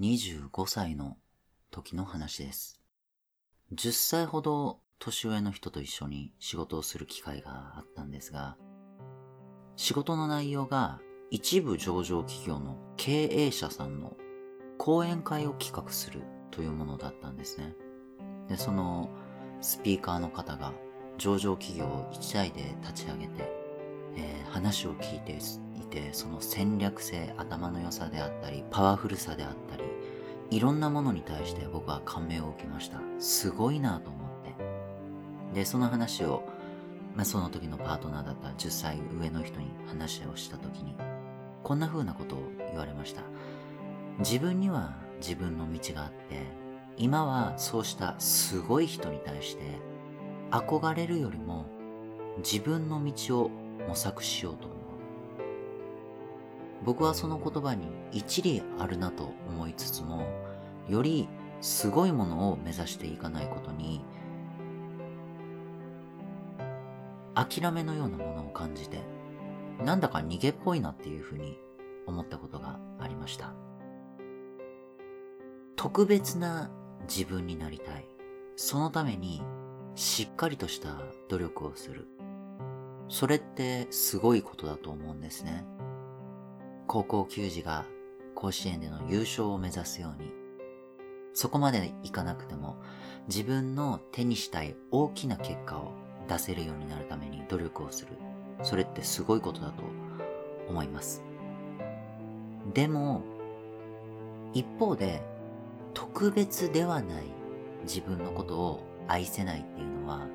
25歳の時の話です。10歳ほど年上の人と一緒に仕事をする機会があったんですが、仕事の内容が一部上場企業の経営者さんの講演会を企画するというものだったんですね。で、そのスピーカーの方が上場企業を一台で立ち上げて、えー、話を聞いてて、その戦略性、頭の良さであったり、パワフルさであったり、いろんなものに対して僕は感銘を受けました。すごいなと思って。で、その話を、まあ、その時のパートナーだった10歳上の人に話をした時に、こんな風なことを言われました。自分には自分の道があって、今はそうしたすごい人に対して憧れるよりも自分の道を模索しようと思う。僕はその言葉に一理あるなと思いつつも、よりすごいものを目指していかないことに、諦めのようなものを感じて、なんだか逃げっぽいなっていうふうに思ったことがありました。特別な自分になりたい。そのためにしっかりとした努力をする。それってすごいことだと思うんですね。高校球児が甲子園での優勝を目指すように、そこまでいかなくても自分の手にしたい大きな結果を出せるようになるために努力をする。それってすごいことだと思います。でも、一方で特別ではない自分のことを愛せないっていうのは、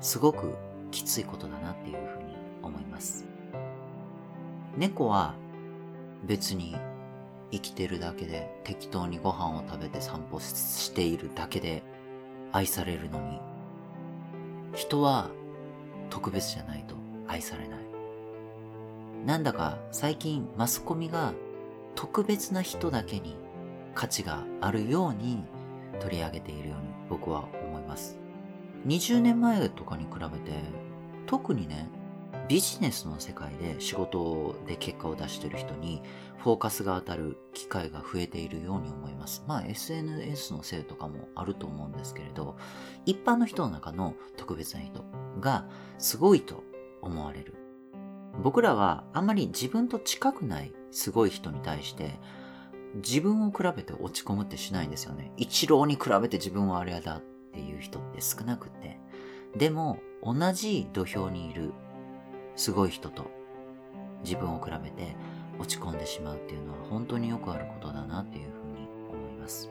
すごくきついことだなっていうふうに思います。猫は別に生きてるだけで適当にご飯を食べて散歩しているだけで愛されるのに、人は特別じゃないと愛されない。なんだか最近マスコミが特別な人だけに価値があるように取り上げているように僕は思います。20年前とかに比べて特にね、ビジネスの世界で仕事で結果を出してる人にフォーカスが当たる機会が増えているように思います。まあ SNS のせいとかもあると思うんですけれど、一般の人の中の特別な人がすごいと思われる。僕らはあんまり自分と近くないすごい人に対して自分を比べて落ち込むってしないんですよね。一郎に比べて自分はあれやだっていう人って少なくて。でも、同じ土俵にいるすごい人と自分を比べて落ち込んでしまうっていうのは本当によくあることだなっていうふうに思います。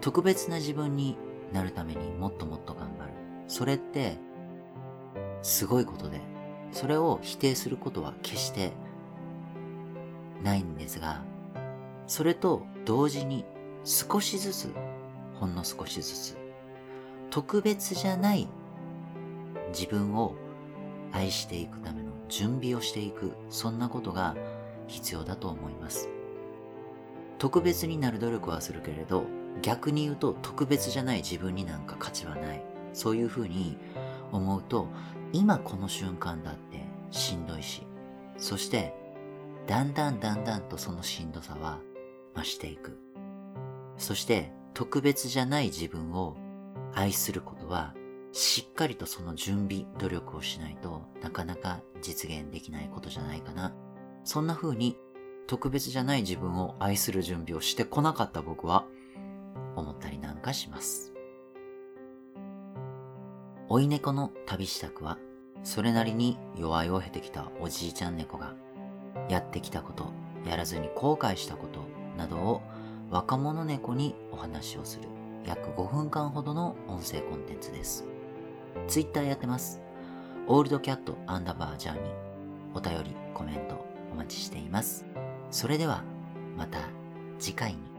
特別な自分になるためにもっともっと頑張る。それってすごいことで、それを否定することは決してないんですが、それと同時に少しずつ、ほんの少しずつ、特別じゃない自分を愛していくための準備をしていく、そんなことが必要だと思います。特別になる努力はするけれど、逆に言うと特別じゃない自分になんか価値はない。そういうふうに思うと、今この瞬間だってしんどいし、そしてだんだんだんだんとそのしんどさは増していく。そして特別じゃない自分を愛することはしっかりとその準備、努力をしないとなかなか実現できないことじゃないかな。そんな風に特別じゃない自分を愛する準備をしてこなかった僕は思ったりなんかします。追い猫の旅支度はそれなりに弱いを経てきたおじいちゃん猫がやってきたこと、やらずに後悔したことなどを若者猫にお話をする約5分間ほどの音声コンテンツです。ツイッターやってます。オールドキャットアンダーバージャーニー。お便り、コメントお待ちしています。それでは、また次回に。